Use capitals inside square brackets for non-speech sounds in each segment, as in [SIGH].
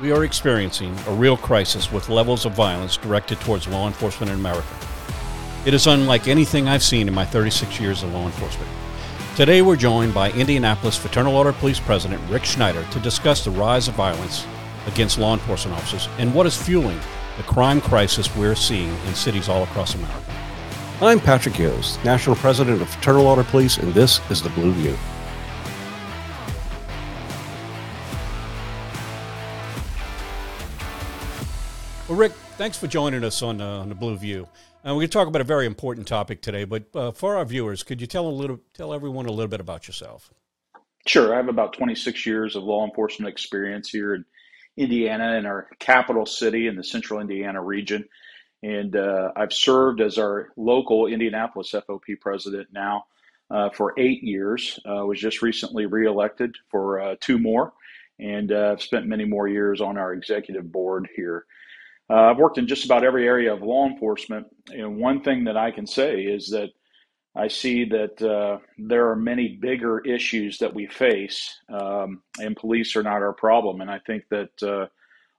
we are experiencing a real crisis with levels of violence directed towards law enforcement in America. It is unlike anything I've seen in my 36 years of law enforcement. Today, we're joined by Indianapolis Fraternal Order Police President Rick Snyder to discuss the rise of violence against law enforcement officers and what is fueling the crime crisis we're seeing in cities all across America. I'm Patrick Yoes, National President of Fraternal Order Police, and this is The Blue View. Rick, thanks for joining us on, uh, on the Blue View. Uh, we're going to talk about a very important topic today, but uh, for our viewers, could you tell a little, tell everyone a little bit about yourself? Sure. I have about 26 years of law enforcement experience here in Indiana, in our capital city in the central Indiana region. And uh, I've served as our local Indianapolis FOP president now uh, for eight years. Uh, was just recently reelected for two more, and I've spent many more years on our executive board here. Uh, I've worked in just about every area of law enforcement, and one thing that I can say is that I see that uh, there are many bigger issues that we face, um, and police are not our problem. And I think that uh,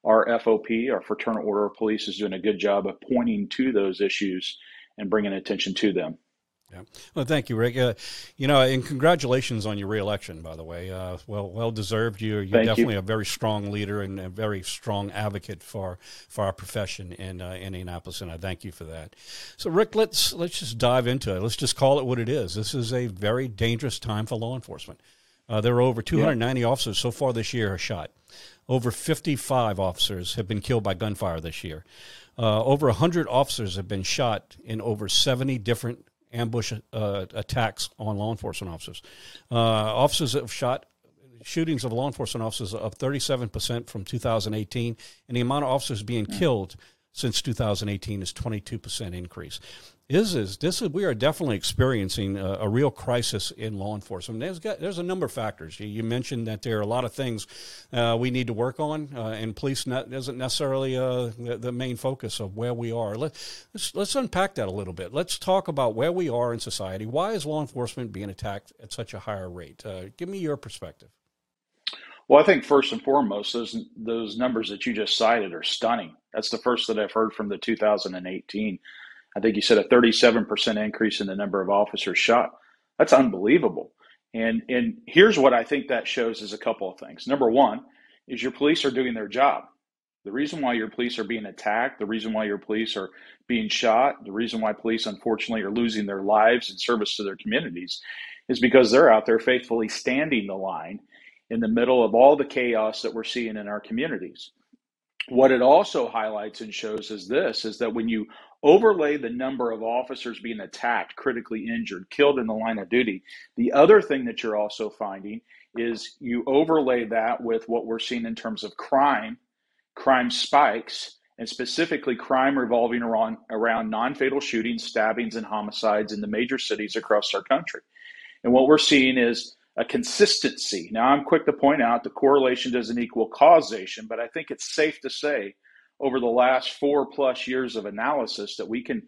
our FOP, our Fraternal Order of Police, is doing a good job of pointing to those issues and bringing attention to them. Yeah. Well, thank you, Rick. Uh, you know, and congratulations on your reelection, by the way. Uh, well, well deserved. You're, you're definitely you. a very strong leader and a very strong advocate for for our profession in uh, Indianapolis, and I thank you for that. So, Rick, let's let's just dive into it. Let's just call it what it is. This is a very dangerous time for law enforcement. Uh, there are over 290 yeah. officers so far this year are shot. Over 55 officers have been killed by gunfire this year. Uh, over 100 officers have been shot in over 70 different ambush uh, attacks on law enforcement officers. Uh, officers have shot shootings of law enforcement officers up 37% from 2018, and the amount of officers being mm. killed since 2018 is 22% increase is is this is we are definitely experiencing a, a, real crisis in law enforcement. There's got, there's a number of factors. You, you, mentioned that there are a lot of things uh, we need to work on, uh, and police not, isn't necessarily uh, the, the, main focus of where we are. Let, let's let's unpack that a little bit. Let's talk about where we are in society. Why is law enforcement being attacked at such a higher rate? Uh, give me your perspective. Well, I think first and foremost, those those numbers that you just cited are stunning. That's the first that I've heard from the 2018 I think you said a 37% increase in the number of officers shot. That's unbelievable. And and here's what I think that shows is a couple of things. Number one is your police are doing their job. The reason why your police are being attacked, the reason why your police are being shot, the reason why police unfortunately are losing their lives in service to their communities is because they're out there faithfully standing the line in the middle of all the chaos that we're seeing in our communities. What it also highlights and shows is this is that when you overlay the number of officers being attacked, critically injured, killed in the line of duty, the other thing that you're also finding is you overlay that with what we're seeing in terms of crime, crime spikes, and specifically crime revolving around, around non fatal shootings, stabbings, and homicides in the major cities across our country. And what we're seeing is a consistency. Now, I'm quick to point out the correlation doesn't equal causation, but I think it's safe to say over the last four plus years of analysis that we can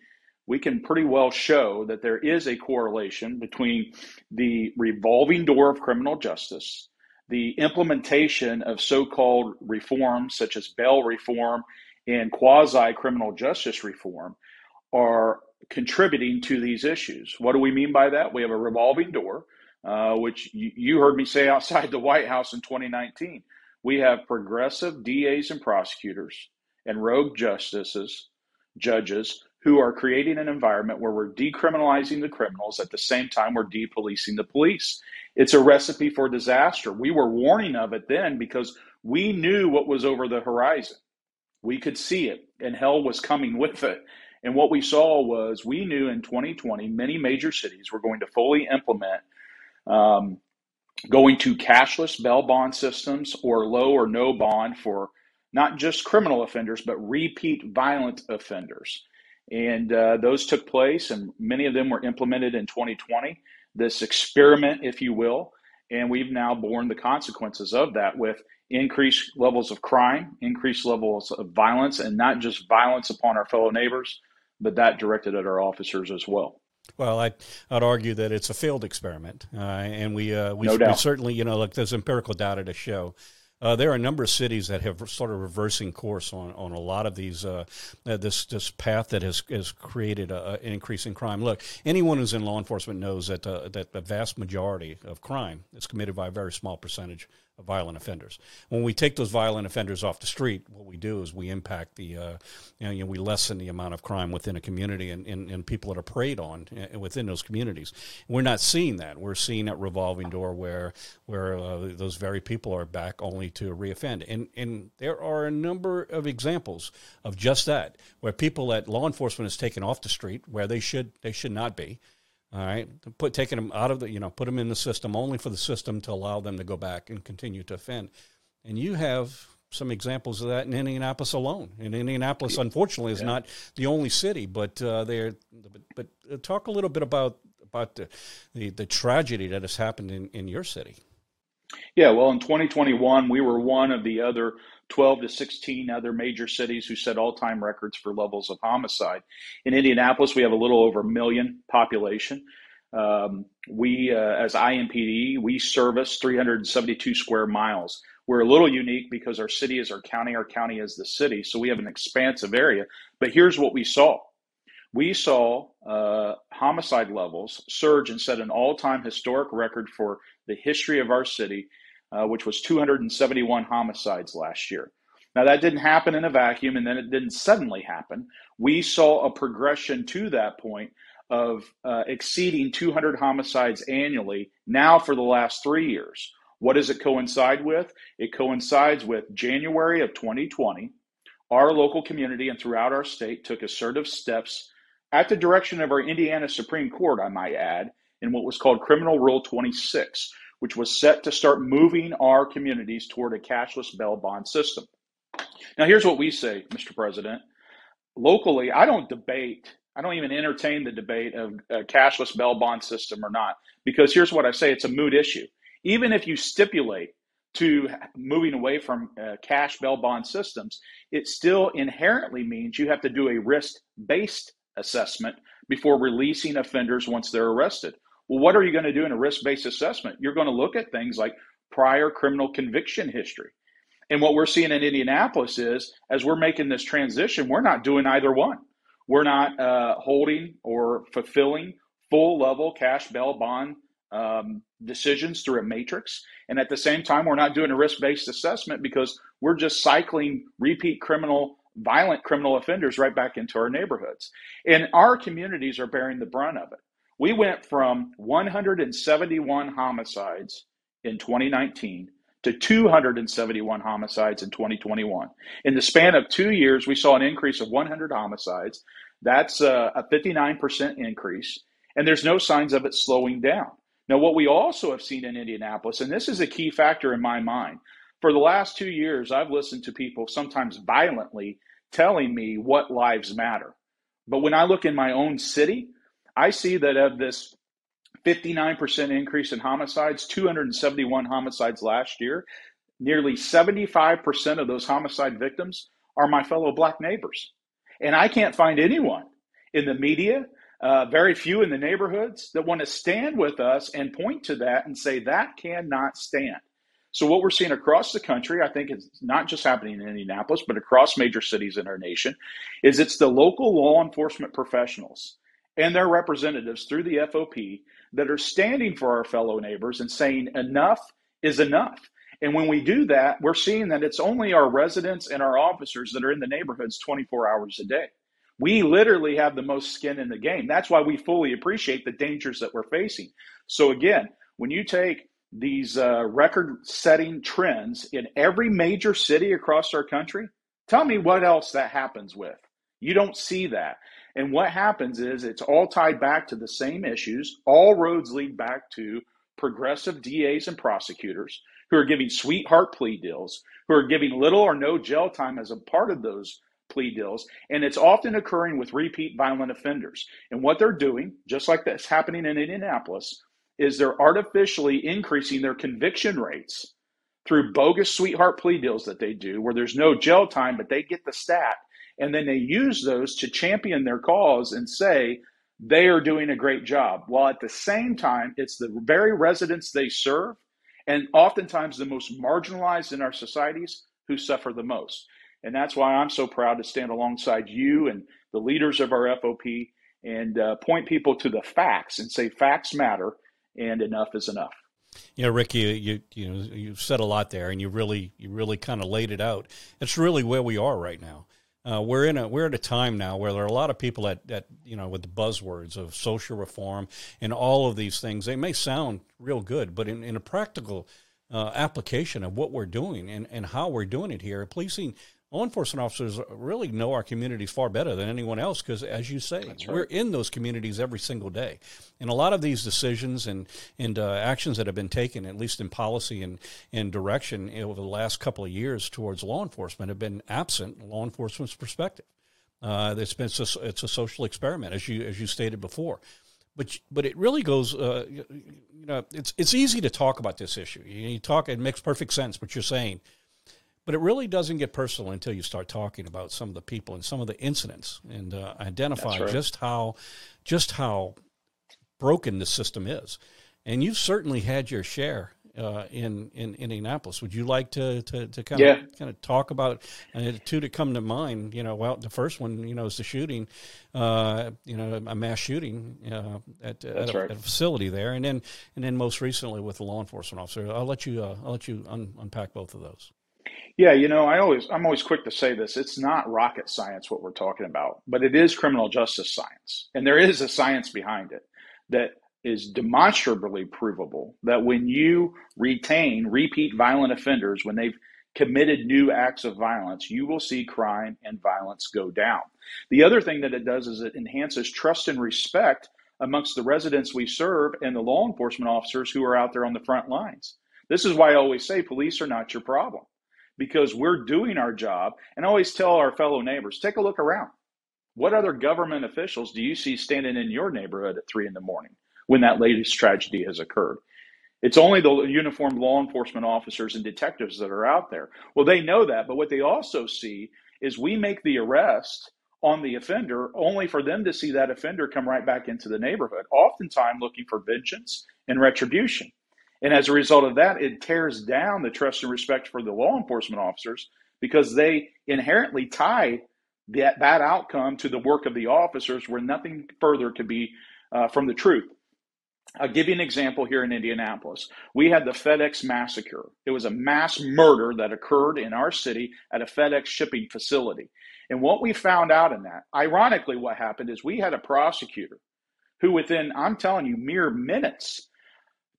we can pretty well show that there is a correlation between the revolving door of criminal justice, the implementation of so-called reforms such as bail reform and quasi criminal justice reform are contributing to these issues. What do we mean by that? We have a revolving door uh, which you, you heard me say [LAUGHS] outside the White House in 2019. We have progressive DAs and prosecutors and rogue justices, judges who are creating an environment where we're decriminalizing the criminals at the same time we're depolicing the police. It's a recipe for disaster. We were warning of it then because we knew what was over the horizon. We could see it, and hell was coming with it. And what we saw was we knew in 2020 many major cities were going to fully implement um, going to cashless bail bond systems or low or no bond for not just criminal offenders, but repeat violent offenders. And uh, those took place, and many of them were implemented in 2020. This experiment, if you will, and we've now borne the consequences of that with increased levels of crime, increased levels of violence, and not just violence upon our fellow neighbors, but that directed at our officers as well. Well, I, would argue that it's a failed experiment, uh, and we uh, we, no we, certainly you know like there's empirical data to show Uh, there are a number of cities that have sort of reversing course on, on a lot of these uh, uh, this this path that has has created a, an increase in crime. Look, anyone who's in law enforcement knows that uh, that the vast majority of crime is committed by a very small percentage violent offenders. When we take those violent offenders off the street, what we do is we impact the, uh, you, know, we lessen the amount of crime within a community and, and, and people that are preyed on uh, within those communities. We're not seeing that. We're seeing that revolving door where where uh, those very people are back only to reoffend. And and there are a number of examples of just that, where people that law enforcement has taken off the street where they should they should not be all right, put taking them out of the you know put them in the system only for the system to allow them to go back and continue to offend. And you have some examples of that in Indianapolis alone. And Indianapolis, unfortunately, is yeah. not the only city, but uh, they're. But, but uh, talk a little bit about about the, the, the tragedy that has happened in, in your city. Yeah, well, in 2021, we were one of the other 12 to 16 other major cities who set all time records for levels of homicide. In Indianapolis, we have a little over a million population. Um, we, uh, as IMPD, we service 372 square miles. We're a little unique because our city is our county, our county is the city, so we have an expansive area. But here's what we saw we saw uh, homicide levels surge and set an all time historic record for the history of our city uh, which was 271 homicides last year. Now, that didn't happen in a vacuum, and then it didn't suddenly happen. We saw a progression to that point of uh, exceeding 200 homicides annually now for the last three years. What does it coincide with? It coincides with January of 2020. Our local community and throughout our state took assertive steps at the direction of our Indiana Supreme Court, I might add, in what was called Criminal Rule 26, which was set to start moving our communities toward a cashless bail bond system. Now, here's what we say, Mr. President. Locally, I don't debate, I don't even entertain the debate of a cashless bail bond system or not, because here's what I say it's a moot issue. Even if you stipulate to moving away from uh, cash bail bond systems, it still inherently means you have to do a risk based assessment before releasing offenders once they're arrested. Well, what are you going to do in a risk based assessment? You're going to look at things like prior criminal conviction history. And what we're seeing in Indianapolis is as we're making this transition, we're not doing either one. We're not uh, holding or fulfilling full level cash bail bond um, decisions through a matrix. And at the same time, we're not doing a risk based assessment because we're just cycling repeat criminal, violent criminal offenders right back into our neighborhoods. And our communities are bearing the brunt of it. We went from 171 homicides in 2019 to 271 homicides in 2021. In the span of two years, we saw an increase of 100 homicides. That's uh, a, a 59% increase, and there's no signs of it slowing down. Now, what we also have seen in Indianapolis, and this is a key factor in my mind, for the last two years, I've listened to people sometimes violently telling me what lives matter. But when I look in my own city, I see that of this 59% increase in homicides, 271 homicides last year, nearly 75% of those homicide victims are my fellow black neighbors. And I can't find anyone in the media, uh, very few in the neighborhoods, that want to stand with us and point to that and say that cannot stand. So, what we're seeing across the country, I think it's not just happening in Indianapolis, but across major cities in our nation, is it's the local law enforcement professionals and their representatives through the FOP that are standing for our fellow neighbors and saying enough is enough. And when we do that, we're seeing that it's only our residents and our officers that are in the neighborhoods 24 hours a day. We literally have the most skin in the game. That's why we fully appreciate the dangers that we're facing. So, again, when you take these uh, record setting trends in every major city across our country, tell me what else that happens with. You don't see that. And what happens is it's all tied back to the same issues. All roads lead back to progressive DAs and prosecutors who are giving sweetheart plea deals, who are giving little or no jail time as a part of those plea deals. And it's often occurring with repeat violent offenders. And what they're doing, just like that's happening in Indianapolis, is they're artificially increasing their conviction rates through bogus sweetheart plea deals that they do, where there's no jail time, but they get the stat and then they use those to champion their cause and say they are doing a great job. While at the same time, it's the very residents they serve and oftentimes the most marginalized in our societies who suffer the most. And that's why I'm so proud to stand alongside you and the leaders of our FOP and uh, point people to the facts and say facts matter and enough is enough. You know, Rick, you you you know you've said a lot there, and you really you really kind of laid it out. It's really where we are right now. Uh, we're in a we're at a time now where there are a lot of people that, that you know with the buzzwords of social reform and all of these things. They may sound real good, but in, in a practical uh, application of what we're doing and, and how we're doing it here, policing law enforcement officers really know our communities far better than anyone else because, as you say, right. we're in those communities every single day. And a lot of these decisions and, and uh, actions that have been taken, at least in policy and, and direction over the last couple of years towards law enforcement, have been absent law enforcement's perspective. Uh, it's, been, it's, a, it's a social experiment, as you, as you stated before but but it really goes. Uh, you know, it's it's easy to talk about this issue. You, you, talk, it makes perfect sense what you're saying, but it really doesn't get personal until you start talking about some of the people and some of the incidents and uh, identify right. just how just how broken the system is. And you've certainly had your share uh, in, in Indianapolis. Would you like to to, to kind yeah. of kind of talk about uh, two to come to mind? You know, well, the first one, you know, is the shooting, uh, you know, a mass shooting uh, at, at a, right. at, a, facility there, and then and then most recently with the law enforcement officer. I'll let you uh, I'll let you un- unpack both of those. Yeah, you know, I always I'm always quick to say this. It's not rocket science what we're talking about, but it is criminal justice science. And there is a science behind it that is demonstrably provable that when you retain repeat violent offenders when they've committed new acts of violence, you will see crime and violence go down. The other thing that it does is it enhances trust and respect amongst the residents we serve and the law enforcement officers who are out there on the front lines. This is why I always say police are not your problem because we're doing our job. And I always tell our fellow neighbors take a look around. What other government officials do you see standing in your neighborhood at three in the morning when that latest tragedy has occurred? It's only the uniformed law enforcement officers and detectives that are out there. Well, they know that, but what they also see is we make the arrest on the offender only for them to see that offender come right back into the neighborhood, oftentimes looking for vengeance and retribution. And as a result of that, it tears down the trust and respect for the law enforcement officers because they inherently tie that, that outcome to the work of the officers where nothing further could be uh, from the truth. I'll give you an example here in Indianapolis. We had the FedEx massacre. It was a mass murder that occurred in our city at a FedEx shipping facility. And what we found out in that, ironically, what happened is we had a prosecutor who, within, I'm telling you, mere minutes,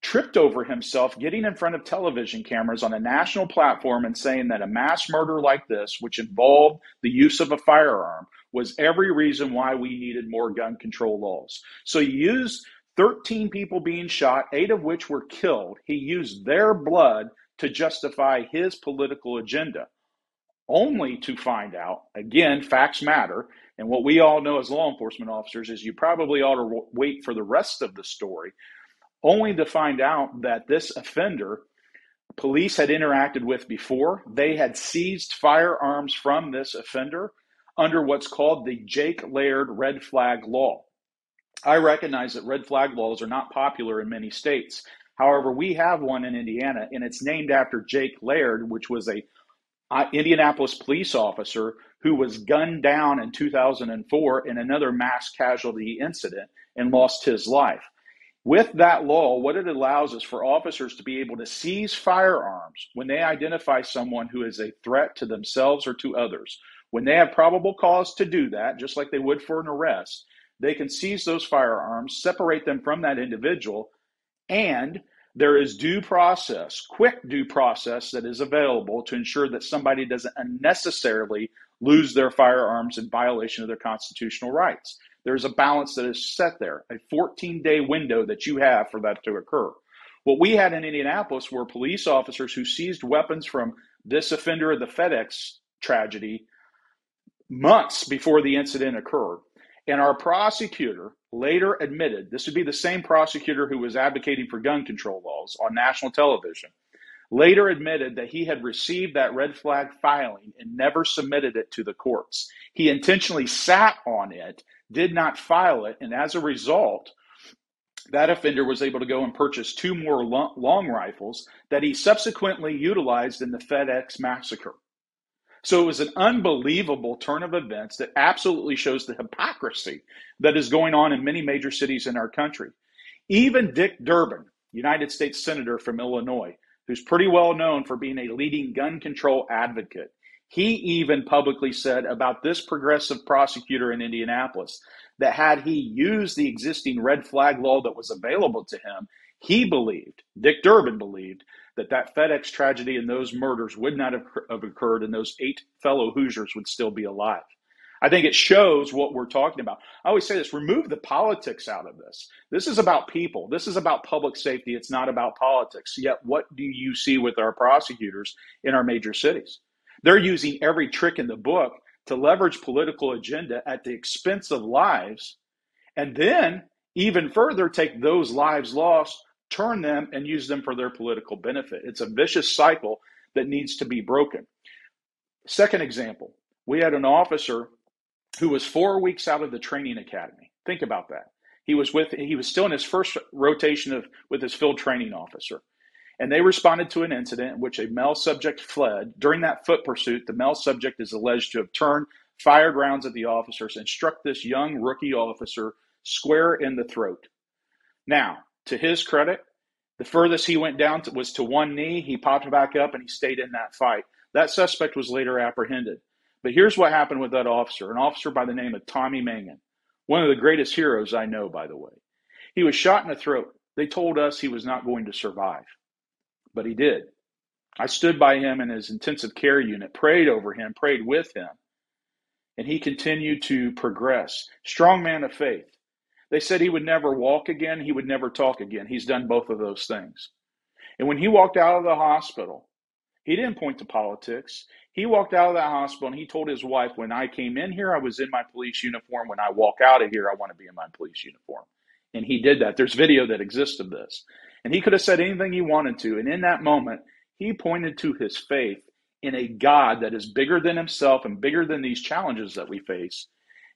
tripped over himself getting in front of television cameras on a national platform and saying that a mass murder like this, which involved the use of a firearm, was every reason why we needed more gun control laws. So he used 13 people being shot, eight of which were killed. He used their blood to justify his political agenda, only to find out, again, facts matter. And what we all know as law enforcement officers is you probably ought to wait for the rest of the story only to find out that this offender police had interacted with before. They had seized firearms from this offender under what's called the Jake Laird red flag law. I recognize that red flag laws are not popular in many states. However, we have one in Indiana, and it's named after Jake Laird, which was a uh, Indianapolis police officer who was gunned down in 2004 in another mass casualty incident and lost his life. With that law, what it allows is for officers to be able to seize firearms when they identify someone who is a threat to themselves or to others. When they have probable cause to do that, just like they would for an arrest, they can seize those firearms, separate them from that individual, and there is due process, quick due process that is available to ensure that somebody doesn't unnecessarily lose their firearms in violation of their constitutional rights. There's a balance that is set there, a 14 day window that you have for that to occur. What we had in Indianapolis were police officers who seized weapons from this offender of the FedEx tragedy months before the incident occurred. And our prosecutor later admitted this would be the same prosecutor who was advocating for gun control laws on national television later admitted that he had received that red flag filing and never submitted it to the courts. He intentionally sat on it, did not file it, and as a result, that offender was able to go and purchase two more long rifles that he subsequently utilized in the FedEx massacre. So it was an unbelievable turn of events that absolutely shows the hypocrisy that is going on in many major cities in our country. Even Dick Durbin, United States Senator from Illinois, who's pretty well known for being a leading gun control advocate, he even publicly said about this progressive prosecutor in Indianapolis that had he used the existing red flag law that was available to him, he believed, Dick Durbin believed, that that FedEx tragedy and those murders would not have, occurred and those eight fellow Hoosiers would still be alive. I think it shows what we're talking about. I always say this remove the politics out of this. This is about people, this is about public safety. It's not about politics. Yet, what do you see with our prosecutors in our major cities? They're using every trick in the book to leverage political agenda at the expense of lives, and then even further take those lives lost, turn them, and use them for their political benefit. It's a vicious cycle that needs to be broken. Second example, we had an officer who was four weeks out of the training academy. Think about that. He was with he was still in his first rotation of with his field training officer. And they responded to an incident in which a male subject fled. During that foot pursuit, the male subject is alleged to have turned, fired rounds at the officers, and struck this young rookie officer square in the throat. Now, to his credit, the furthest he went down to, was to one knee. He popped back up and he stayed in that fight. That suspect was later apprehended. But here's what happened with that officer an officer by the name of Tommy Mangan, one of the greatest heroes I know, by the way. He was shot in the throat. They told us he was not going to survive but he did. I stood by him in his intensive care unit, prayed over him, prayed with him, and he continued to progress. Strong man of faith. They said he would never walk again, he would never talk again. He's done both of those things. And when he walked out of the hospital, he didn't point to politics. He walked out of that hospital and he told his wife, When I came in here, I was in my police uniform. When I walk out of here, I want to be in my police uniform. And he did that. There's video that exists of this. And he could have said anything he wanted to. And in that moment, he pointed to his faith in a God that is bigger than himself and bigger than these challenges that we face.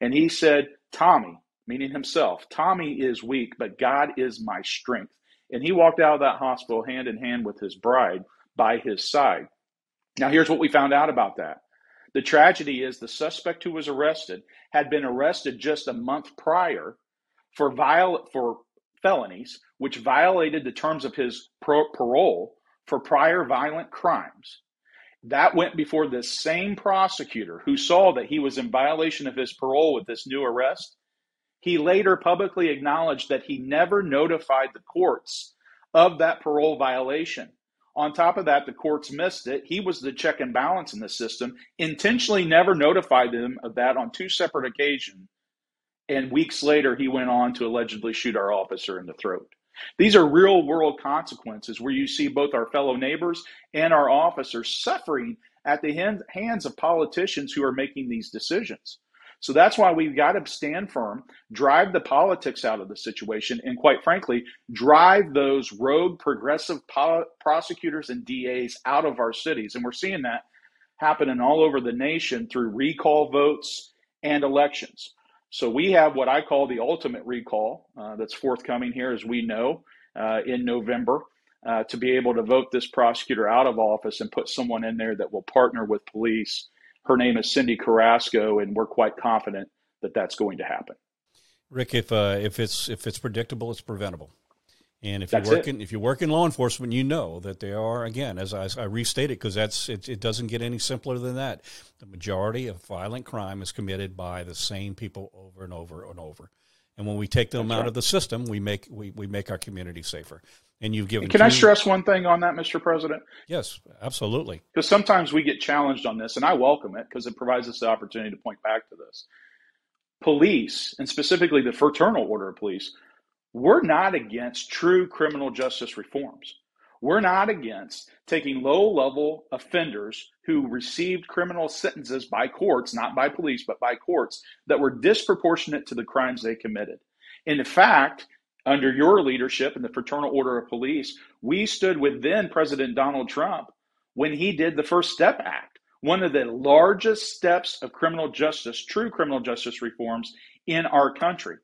And he said, Tommy, meaning himself, Tommy is weak, but God is my strength. And he walked out of that hospital hand in hand with his bride by his side. Now, here's what we found out about that. The tragedy is the suspect who was arrested had been arrested just a month prior for viol- for felonies which violated the terms of his pro- parole for prior violent crimes. That went before the same prosecutor who saw that he was in violation of his parole with this new arrest. He later publicly acknowledged that he never notified the courts of that parole violation. On top of that, the courts missed it. He was the check and balance in the system, intentionally never notified them of that on two separate occasions and weeks later, he went on to allegedly shoot our officer in the throat. These are real world consequences where you see both our fellow neighbors and our officers suffering at the hands of politicians who are making these decisions. So that's why we've got to stand firm, drive the politics out of the situation, and quite frankly, drive those rogue progressive po- prosecutors and DAs out of our cities. And we're seeing that happening all over the nation through recall votes and elections. So we have what I call the ultimate recall uh, that's forthcoming here, as we know, uh, in November. Uh, to be able to vote this prosecutor out of office and put someone in there that will partner with police. Her name is Cyndi Carrasco, and we're quite confident that that's going to happen. Rick, if uh, if it's if it's predictable, it's preventable. And if that's you work in if you work in law enforcement, you know that they are again, as I, I restate it, because that's it, it, doesn't get any simpler than that. The majority of violent crime is committed by the same people over and over and over. And when we take them that's out right. of the system, we make we, we make our community safer. And you've given. Can two... I stress one thing on that, Mr. President? Yes, absolutely. Because sometimes we get challenged on this, and I welcome it because it provides us the opportunity to point back to this. Police, and specifically the Fraternal Order of Police, we're not against true criminal justice reforms. We're not against taking low level offenders who received criminal sentences by courts, not by police, but by courts, that were disproportionate to the crimes they committed. In fact, under your leadership in the Fraternal Order of Police, we stood with then President Donald Trump when he did the First Step Act, one of the largest steps of criminal justice, true criminal justice reforms in our country.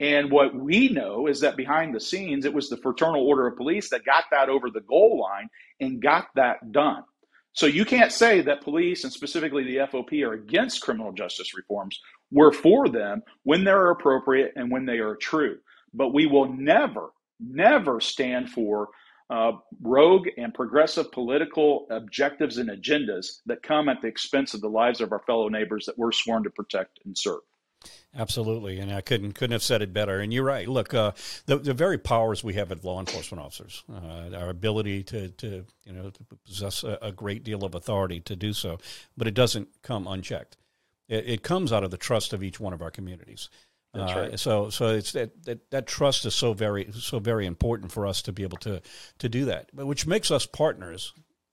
And what we know is that behind the scenes, it was the Fraternal Order of Police that got that over the goal line and got that done. So you can't say that police and specifically the FOP are against criminal justice reforms. We're for them when they're appropriate and when they are true. But we will never, never stand for uh, rogue and progressive political objectives and agendas that come at the expense of the lives of our fellow neighbors that we're sworn to protect and serve. Absolutely, and I couldn't couldn't have said it better. And you're right. Look, uh, the the very powers we have as law enforcement officers, uh, our ability to, to you know to possess a, a, great deal of authority to do so, but it doesn't come unchecked. It, it comes out of the trust of each one of our communities. That's uh, right. so so it's that, that that trust is so very so very important for us to be able to to do that, but which makes us partners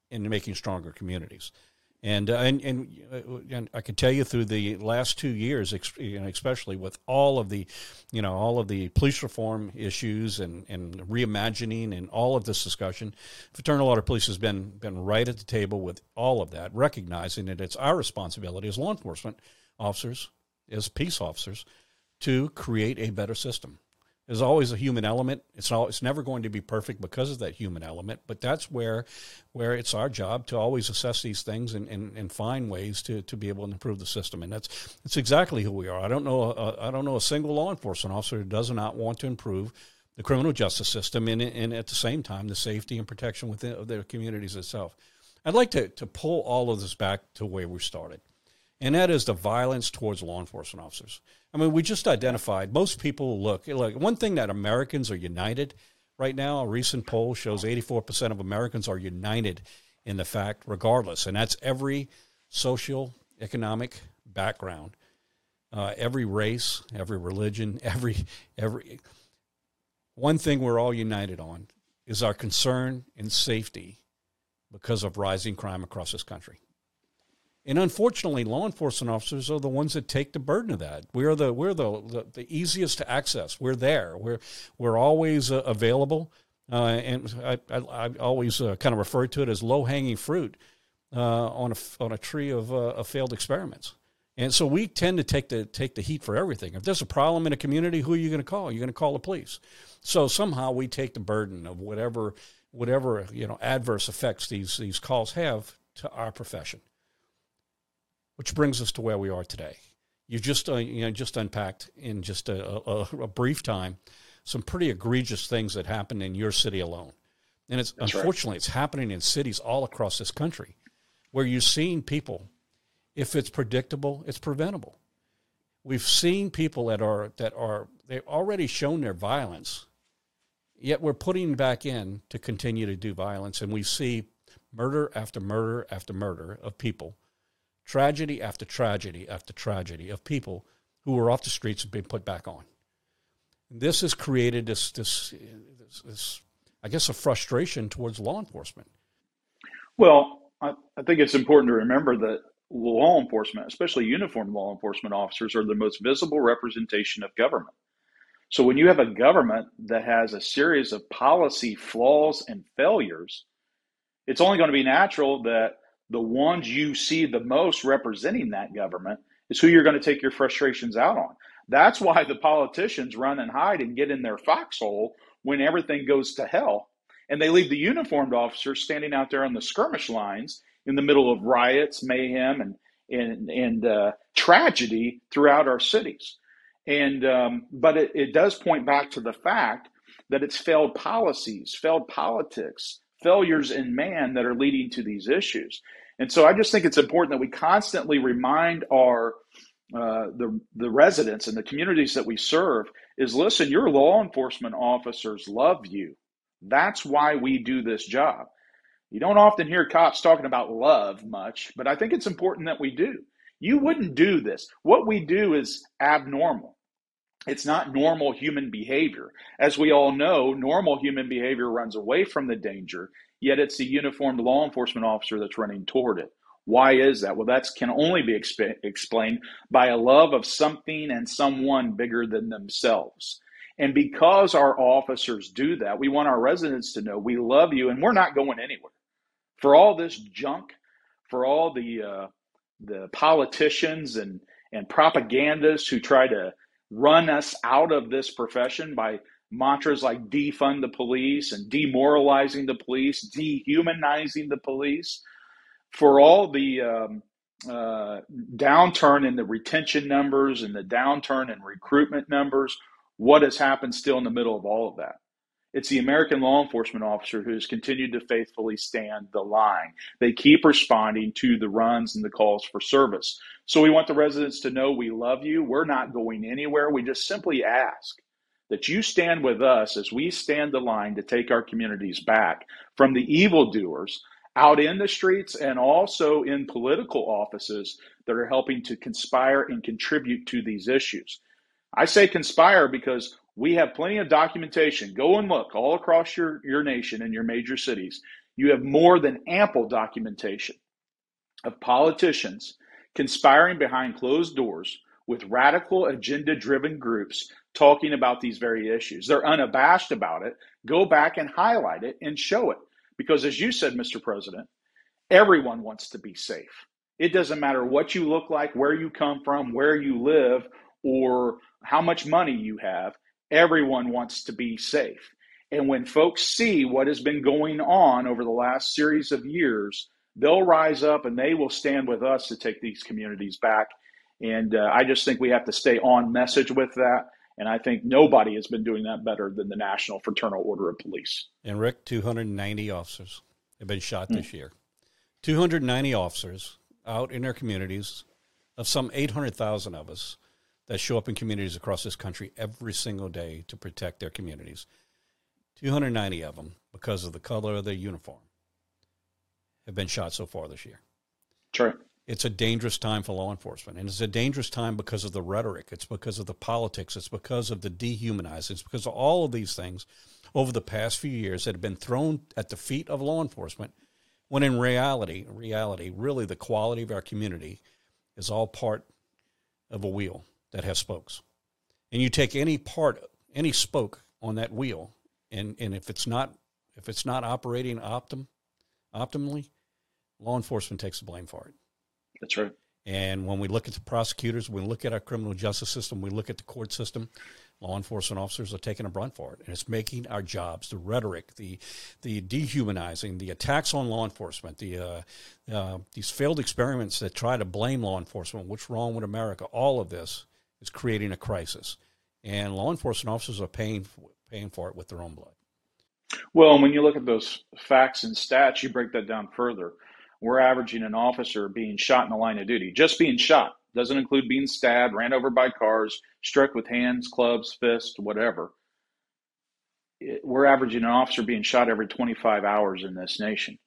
in making stronger communities. And, uh, and and uh, and I can tell you through the last two years, especially with all of the, you know, all of the police reform issues and, and reimagining and all of this discussion, Fraternal Order Police has been been right at the table with all of that, recognizing that it's our responsibility as law enforcement officers, as peace officers, to create a better system. There's always a human element. It's all, it's never going to be perfect because of that human element, but that's where where it's our job to always assess these things and, and, and find ways to, to be able to improve the system. And that's that's exactly who we are. I don't know a, I don't know a single law enforcement officer who does not want to improve the criminal justice system and, and at the same time the safety and protection within of their communities itself. I'd like to, to pull all of this back to where we started and that is the violence towards law enforcement officers. I mean, we just identified most people look like one thing that Americans are united right now. A recent poll shows 84% of Americans are united in the fact, regardless, and that's every social, economic background, uh, every race, every religion, [LAUGHS] every every. One thing we're all united on is our concern in safety because of rising crime across this country. And unfortunately, law enforcement officers are the ones that take the burden of that. We're the we're the the, the easiest to access. We're there. We're we're always uh, available, uh, and I, I, I always uh, kind of refer to it as low hanging fruit uh, on a on a tree of, uh, of failed experiments. And so we tend to take the take the heat for everything. If there's a problem in a community, who are you going to call? You're going to call the police. So somehow we take the burden of whatever whatever you know adverse effects these these calls have to our profession. Which brings us to where we are today. You just uh, you know just unpacked in just a, a, a, brief time some pretty egregious things that happened in your city alone, and it's That's unfortunately right. it's happening in cities all across this country, where you're seeing people. If it's predictable, it's preventable. We've seen people that are that are they've already shown their violence, yet we're putting back in to continue to do violence, and we see murder after murder after murder of people tragedy after tragedy after tragedy of people who were off the streets and being put back on. This has created this, this, this, this I guess, a frustration towards law enforcement. Well, I, I think it's important to remember that law enforcement, especially uniformed law enforcement officers, are the most visible representation of government. So when you have a government that has a series of policy flaws and failures, it's only going to be natural that the ones you see the most representing that government is who you're going to take your frustrations out on. That's why the politicians run and hide and get in their foxhole when everything goes to hell. And they leave the uniformed officers standing out there on the skirmish lines in the middle of riots, mayhem, and and, and uh, tragedy throughout our cities. And um, but it, it does point back to the fact that it's failed policies, failed politics, failures in man that are leading to these issues. And so I just think it's important that we constantly remind our uh, the the residents and the communities that we serve is listen, your law enforcement officers love you. That's why we do this job. You don't often hear cops talking about love much, but I think it's important that we do. You wouldn't do this. What we do is abnormal. It's not normal human behavior. As we all know, normal human behavior runs away from the danger, yet it's the uniformed law enforcement officer that's running toward it. Why is that? Well, that can only be exp- explained by a love of something and someone bigger than themselves. And because our officers do that, we want our residents to know we love you and we're not going anywhere. For all this junk, for all the uh, the politicians and and propagandists who try to run us out of this profession by mantras like defund the police and demoralizing the police, dehumanizing the police, for all the um, uh, downturn in the retention numbers and the downturn in recruitment numbers, what has happened still in the middle of all of that? It's the American law enforcement officer who has continued to faithfully stand the line. They keep responding to the runs and the calls for service. So we want the residents to know we love you. We're not going anywhere. We just simply ask that you stand with us as we stand the line to take our communities back from the evildoers out in the streets and also in political offices that are helping to conspire and contribute to these issues. I say conspire because we have plenty of documentation. Go and look all across your, your nation and your major cities. You have more than ample documentation of politicians conspiring behind closed doors with radical agenda driven groups talking about these very issues. They're unabashed about it. Go back and highlight it and show it. Because as you said, Mr. President, everyone wants to be safe. It doesn't matter what you look like, where you come from, where you live, or how much money you have. Everyone wants to be safe. And when folks see what has been going on over the last series of years, they'll rise up and they will stand with us to take these communities back. And uh, I just think we have to stay on message with that. And I think nobody has been doing that better than the National Fraternal Order of Police. And Rick, 290 officers have been shot this mm. year. 290 officers out in their communities, of some 800,000 of us that show up in communities across this country every single day to protect their communities. 290 of them, because of the color of their uniform, have been shot so far this year. Sure it's a dangerous time for law enforcement. And it's a dangerous time because of the rhetoric, it's because of the politics, it's because of the dehumanizing, it's because of all of these things over the past few years that have been thrown at the feet of law enforcement, when in reality, reality, really the quality of our community is all part of a wheel that has spokes. And you take any part, any spoke on that wheel, and, and if it's not if it's not operating optim, optimally, law enforcement takes the blame for it. That's right. And when we look at the prosecutors, we look at our criminal justice system, we look at the court system, law enforcement officers are taking a brunt for it. And it's making our jobs, the rhetoric, the, the dehumanizing, the attacks on law enforcement, the, uh, uh, these failed experiments that try to blame law enforcement, what's wrong with America, all of this is creating a crisis. And law enforcement officers are paying, paying for it with their own blood. Well, when you look at those facts and stats, you break that down further we're averaging an officer being shot in the line of duty, just being shot. Doesn't include being stabbed, ran over by cars, struck with hands, clubs, fists, whatever. It, we're averaging an officer being shot every 25 hours in this nation.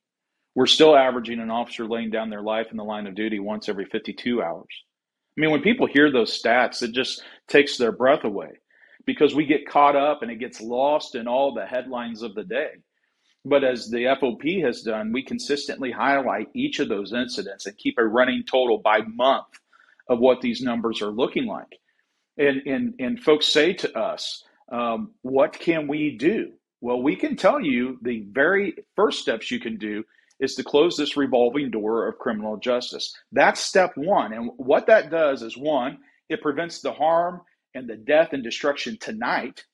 We're still averaging an officer laying down their life in the line of duty once every 52 hours. I mean, when people hear those stats, it just takes their breath away because we get caught up and it gets lost in all the headlines of the day. But as the FOP has done, we consistently highlight each of those incidents and keep a running total by month of what these numbers are looking like. And, and, and folks say to us, um, what can we do? Well, we can tell you the very first steps you can do is to close this revolving door of criminal justice. That's step one. And what that does is one, it prevents the harm and the death and destruction tonight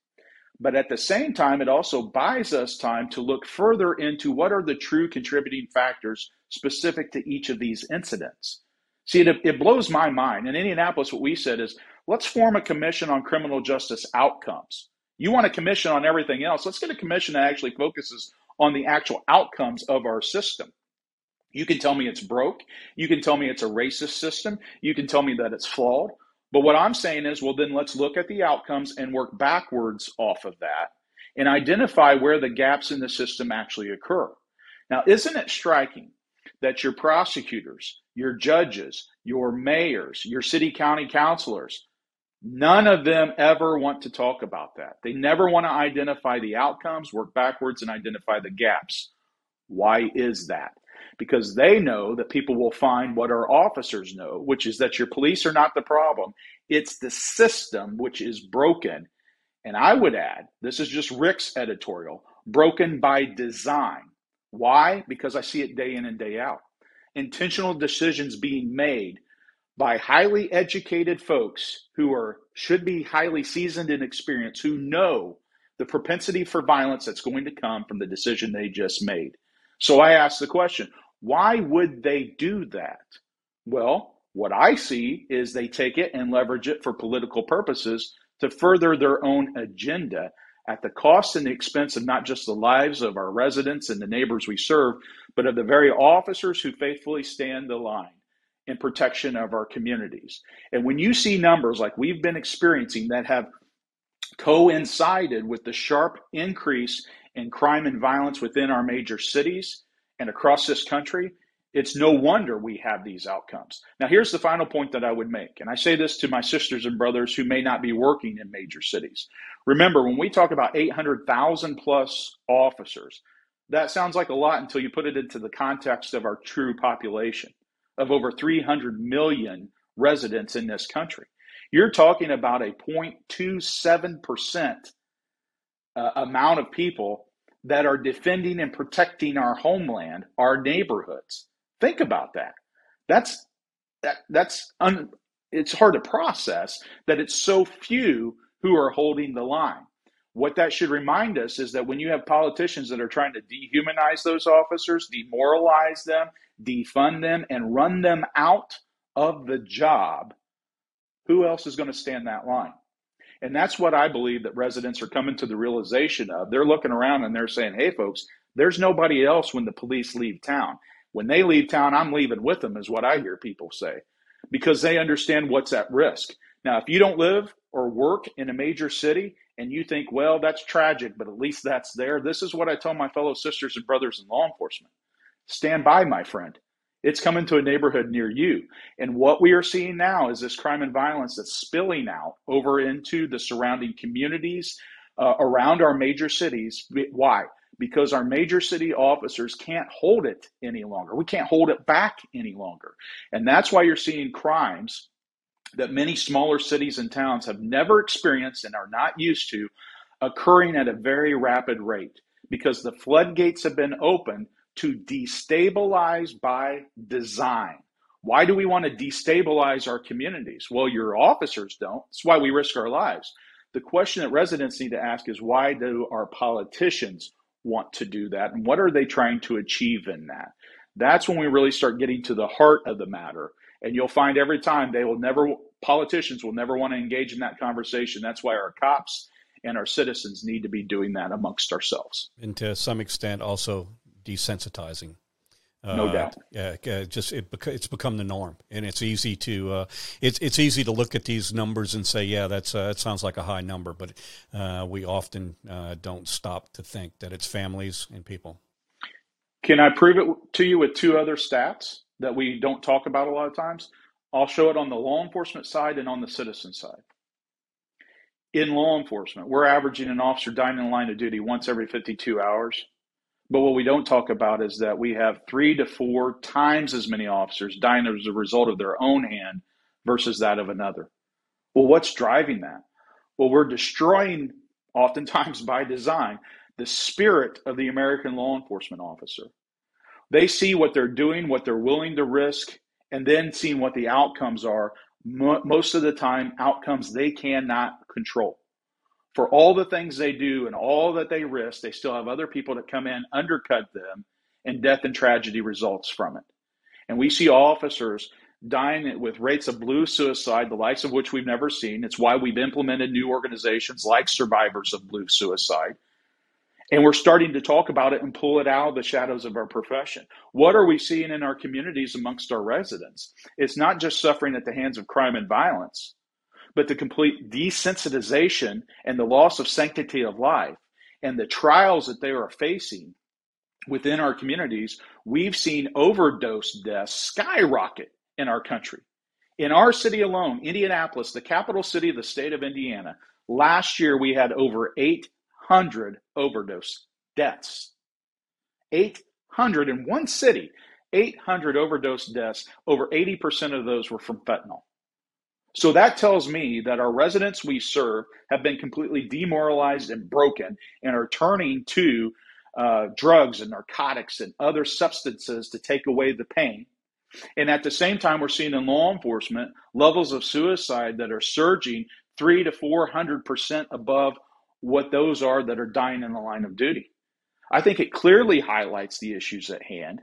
but at the same time, it also buys us time to look further into what are the true contributing factors specific to each of these incidents. See, it, it blows my mind. In Indianapolis, what we said is let's form a commission on criminal justice outcomes. You want a commission on everything else. Let's get a commission that actually focuses on the actual outcomes of our system. You can tell me it's broke. You can tell me it's a racist system. You can tell me that it's flawed. But what I'm saying is, well, then let's look at the outcomes and work backwards off of that and identify where the gaps in the system actually occur. Now, isn't it striking that your prosecutors, your judges, your mayors, your city county councilors, none of them ever want to talk about that. They never want to identify the outcomes, work backwards, and identify the gaps. Why is that? because they know that people will find what our officers know, which is that your police are not the problem. It's the system which is broken. And I would add, this is just Rick's editorial, broken by design. Why? Because I see it day in and day out. Intentional decisions being made by highly educated folks who are should be highly seasoned and experienced who know the propensity for violence that's going to come from the decision they just made. So I ask the question, why would they do that? Well, what I see is they take it and leverage it for political purposes to further their own agenda at the cost and the expense of not just the lives of our residents and the neighbors we serve, but of the very officers who faithfully stand the line in protection of our communities. And when you see numbers like we've been experiencing that have coincided with the sharp increase in crime and violence within our major cities and across this country, it's no wonder we have these outcomes. Now, here's the final point that I would make, and I say this to my sisters and brothers who may not be working in major cities. Remember, when we talk about 800,000 plus officers, that sounds like a lot until you put it into the context of our true population of over 300 million residents in this country. You're talking about a 0.27% uh, amount of people that are defending and protecting our homeland, our neighborhoods. Think about that. That's that that's un, it's hard to process that it's so few who are holding the line. What that should remind us is that when you have politicians that are trying to dehumanize those officers, demoralize them, defund them, and run them out of the job, who else is going to stand that line? And that's what I believe that residents are coming to the realization of. They're looking around and they're saying, hey, folks, there's nobody else when the police leave town. When they leave town, I'm leaving with them, is what I hear people say, because they understand what's at risk. Now, if you don't live or work in a major city and you think, well, that's tragic, but at least that's there. This is what I tell my fellow sisters and brothers in law enforcement. Stand by, my friend. It's coming to a neighborhood near you. And what we are seeing now is this crime and violence that's spilling out over into the surrounding communities uh, around our major cities. Why? Because our major city officers can't hold it any longer. We can't hold it back any longer. And that's why you're seeing crimes that many smaller cities and towns have never experienced and are not used to occurring at a very rapid rate because the floodgates have been opened to destabilize by design. Why do we want to destabilize our communities? Well, your officers don't. That's why we risk our lives. The question that residents need to ask is why do our politicians want to do that? And what are they trying to achieve in that? That's when we really start getting to the heart of the matter and you'll find every time they will never, politicians will never want to engage in that conversation. That's why our cops and our citizens need to be doing that amongst ourselves. And to some extent, also desensitizing. No uh, doubt. Yeah, just it, it's become the norm, and it's easy to uh, it's it's easy to look at these numbers and say, yeah, that's uh, that sounds like a high number, but uh, we often uh, don't stop to think that it's families and people. Can I prove it to you with two other stats? that we don't talk about a lot of times. I'll show it on the law enforcement side and on the citizen side. In law enforcement, we're averaging an officer dying in the line of duty once every 52 hours. But what we don't talk about is that we have three to four times as many officers dying as a result of their own hand versus that of another. Well, what's driving that? Well, we're destroying, oftentimes by design, the spirit of the American law enforcement officer. They see what they're doing, what they're willing to risk, and then seeing what the outcomes are. Most of the time, outcomes they cannot control. For all the things they do and all that they risk, they still have other people that come in, undercut them, and death and tragedy results from it. And we see officers dying with rates of blue suicide, the likes of which we've never seen. It's why we've implemented new organizations like Survivors of Blue Suicide and we're starting to talk about it and pull it out of the shadows of our profession. What are we seeing in our communities amongst our residents? It's not just suffering at the hands of crime and violence, but the complete desensitization and the loss of sanctity of life and the trials that they are facing within our communities. We've seen overdose deaths skyrocket in our country. In our city alone, Indianapolis, the capital city of the state of Indiana, last year we had over 8 800 overdose deaths. 800 in one city, 800 overdose deaths. Over 80% of those were from fentanyl. So that tells me that our residents we serve have been completely demoralized and broken and are turning to uh, drugs and narcotics and other substances to take away the pain. And at the same time, we're seeing in law enforcement levels of suicide that are surging three to 400% above what those are that are dying in the line of duty. I think it clearly highlights the issues at hand.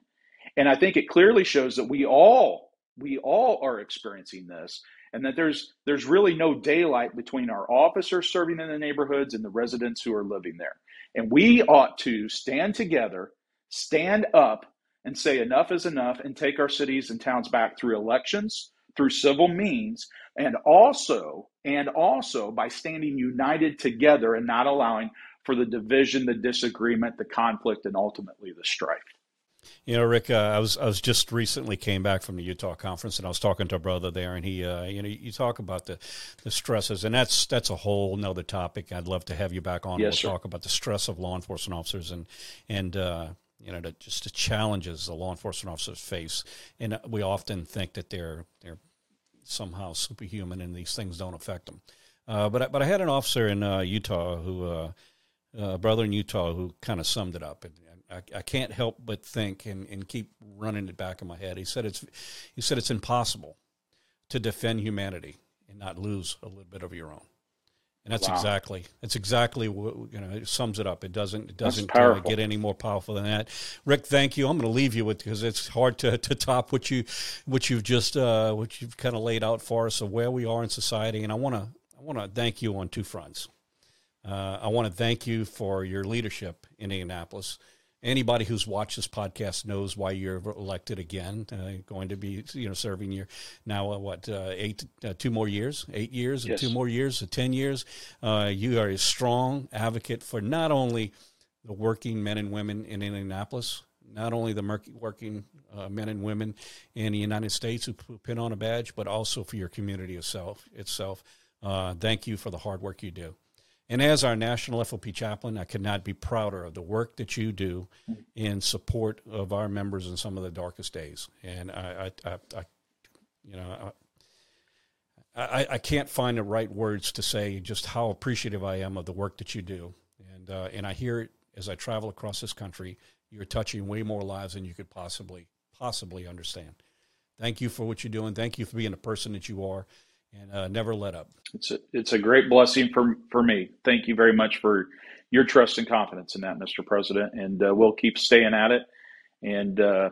And I think it clearly shows that we all, we all are experiencing this and that there's there's really no daylight between our officers serving in the neighborhoods and the residents who are living there. And we ought to stand together, stand up and say enough is enough and take our cities and towns back through elections, through civil means, and also and also by standing united together and not allowing for the division, the disagreement, the conflict, and ultimately the strife. You know, Rick, uh, I was I was just recently came back from the Utah conference, and I was talking to a brother there, and he, uh, you know, you talk about the, the stresses, and that's that's a whole nother topic. I'd love to have you back on. Yes, we'll talk about the stress of law enforcement officers and and uh, you know, the, just the challenges the law enforcement officers face, and we often think that they're they're somehow superhuman, and these things don't affect them. Uh, but but I had an officer in uh, Utah who, uh, a brother in Utah, who kind of summed it up, and I, I can't help but think and, and keep running it back in my head. He said it's he said it's impossible to defend humanity and not lose a little bit of your own. And that's wow. exactly that's exactly what you know. It sums it up. It doesn't it doesn't uh, get any more powerful than that. Rick, thank you. I'm going to leave you with because it's hard to, to top what you what you've just uh, what you've kind of laid out for us of where we are in society. And I want to I want to thank you on two fronts. Uh, I want to thank you for your leadership in Indianapolis anybody who's watched this podcast knows why you're elected again. Uh, going to be you know serving your now uh, what uh, eight uh, two more years, eight years, yes. and two more years, uh, ten years. Uh, you are a strong advocate for not only the working men and women in Indianapolis, not only the working men and women in the United States who pin on a badge, but also for your community itself. Itself. thank you for the hard work you do. And as our national FOP chaplain, I could not be prouder of the work that you do in support of our members in some of the darkest days. And I, I, I, I you know, I, I, can't find the right words to say just how appreciative I am of the work that you do. And, uh, and I hear it as I travel across this country. You're touching way more lives than you could possibly possibly understand. Thank you for what you're doing. Thank you for being the person that you are and uh, never let up. It's a, it's a great blessing for, for me. Thank you very much for your trust and confidence in that, Mr. President. And uh, we'll keep staying at it. And uh,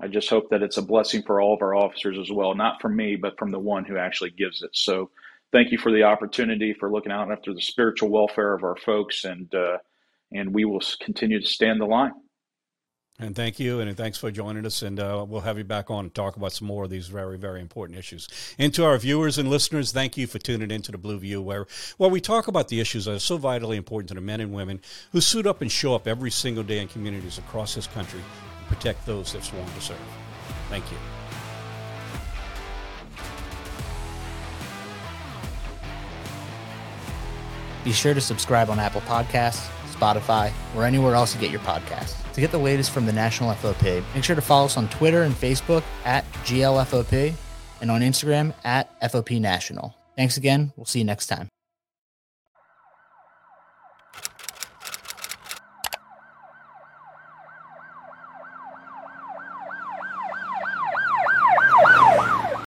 I just hope that it's a blessing for all of our officers as well, not from me, but from the one who actually gives it. So thank you for the opportunity for looking out after the spiritual welfare of our folks. And, uh, and we will continue to stand the line. And thank you, and thanks for joining us. And uh, we'll have you back on and talk about some more of these very, very important issues. And to our viewers and listeners, thank you for tuning into the Blue View, where where we talk about the issues that are so vitally important to the men and women who suit up and show up every single day in communities across this country to protect those that sworn to serve. Thank you. Be sure to subscribe on Apple Podcasts, Spotify, or anywhere else you get your podcasts. To get the latest from the National FOP, make sure to follow us on Twitter and Facebook at GLFOP and on Instagram at FOP National. Thanks again. We'll see you next time.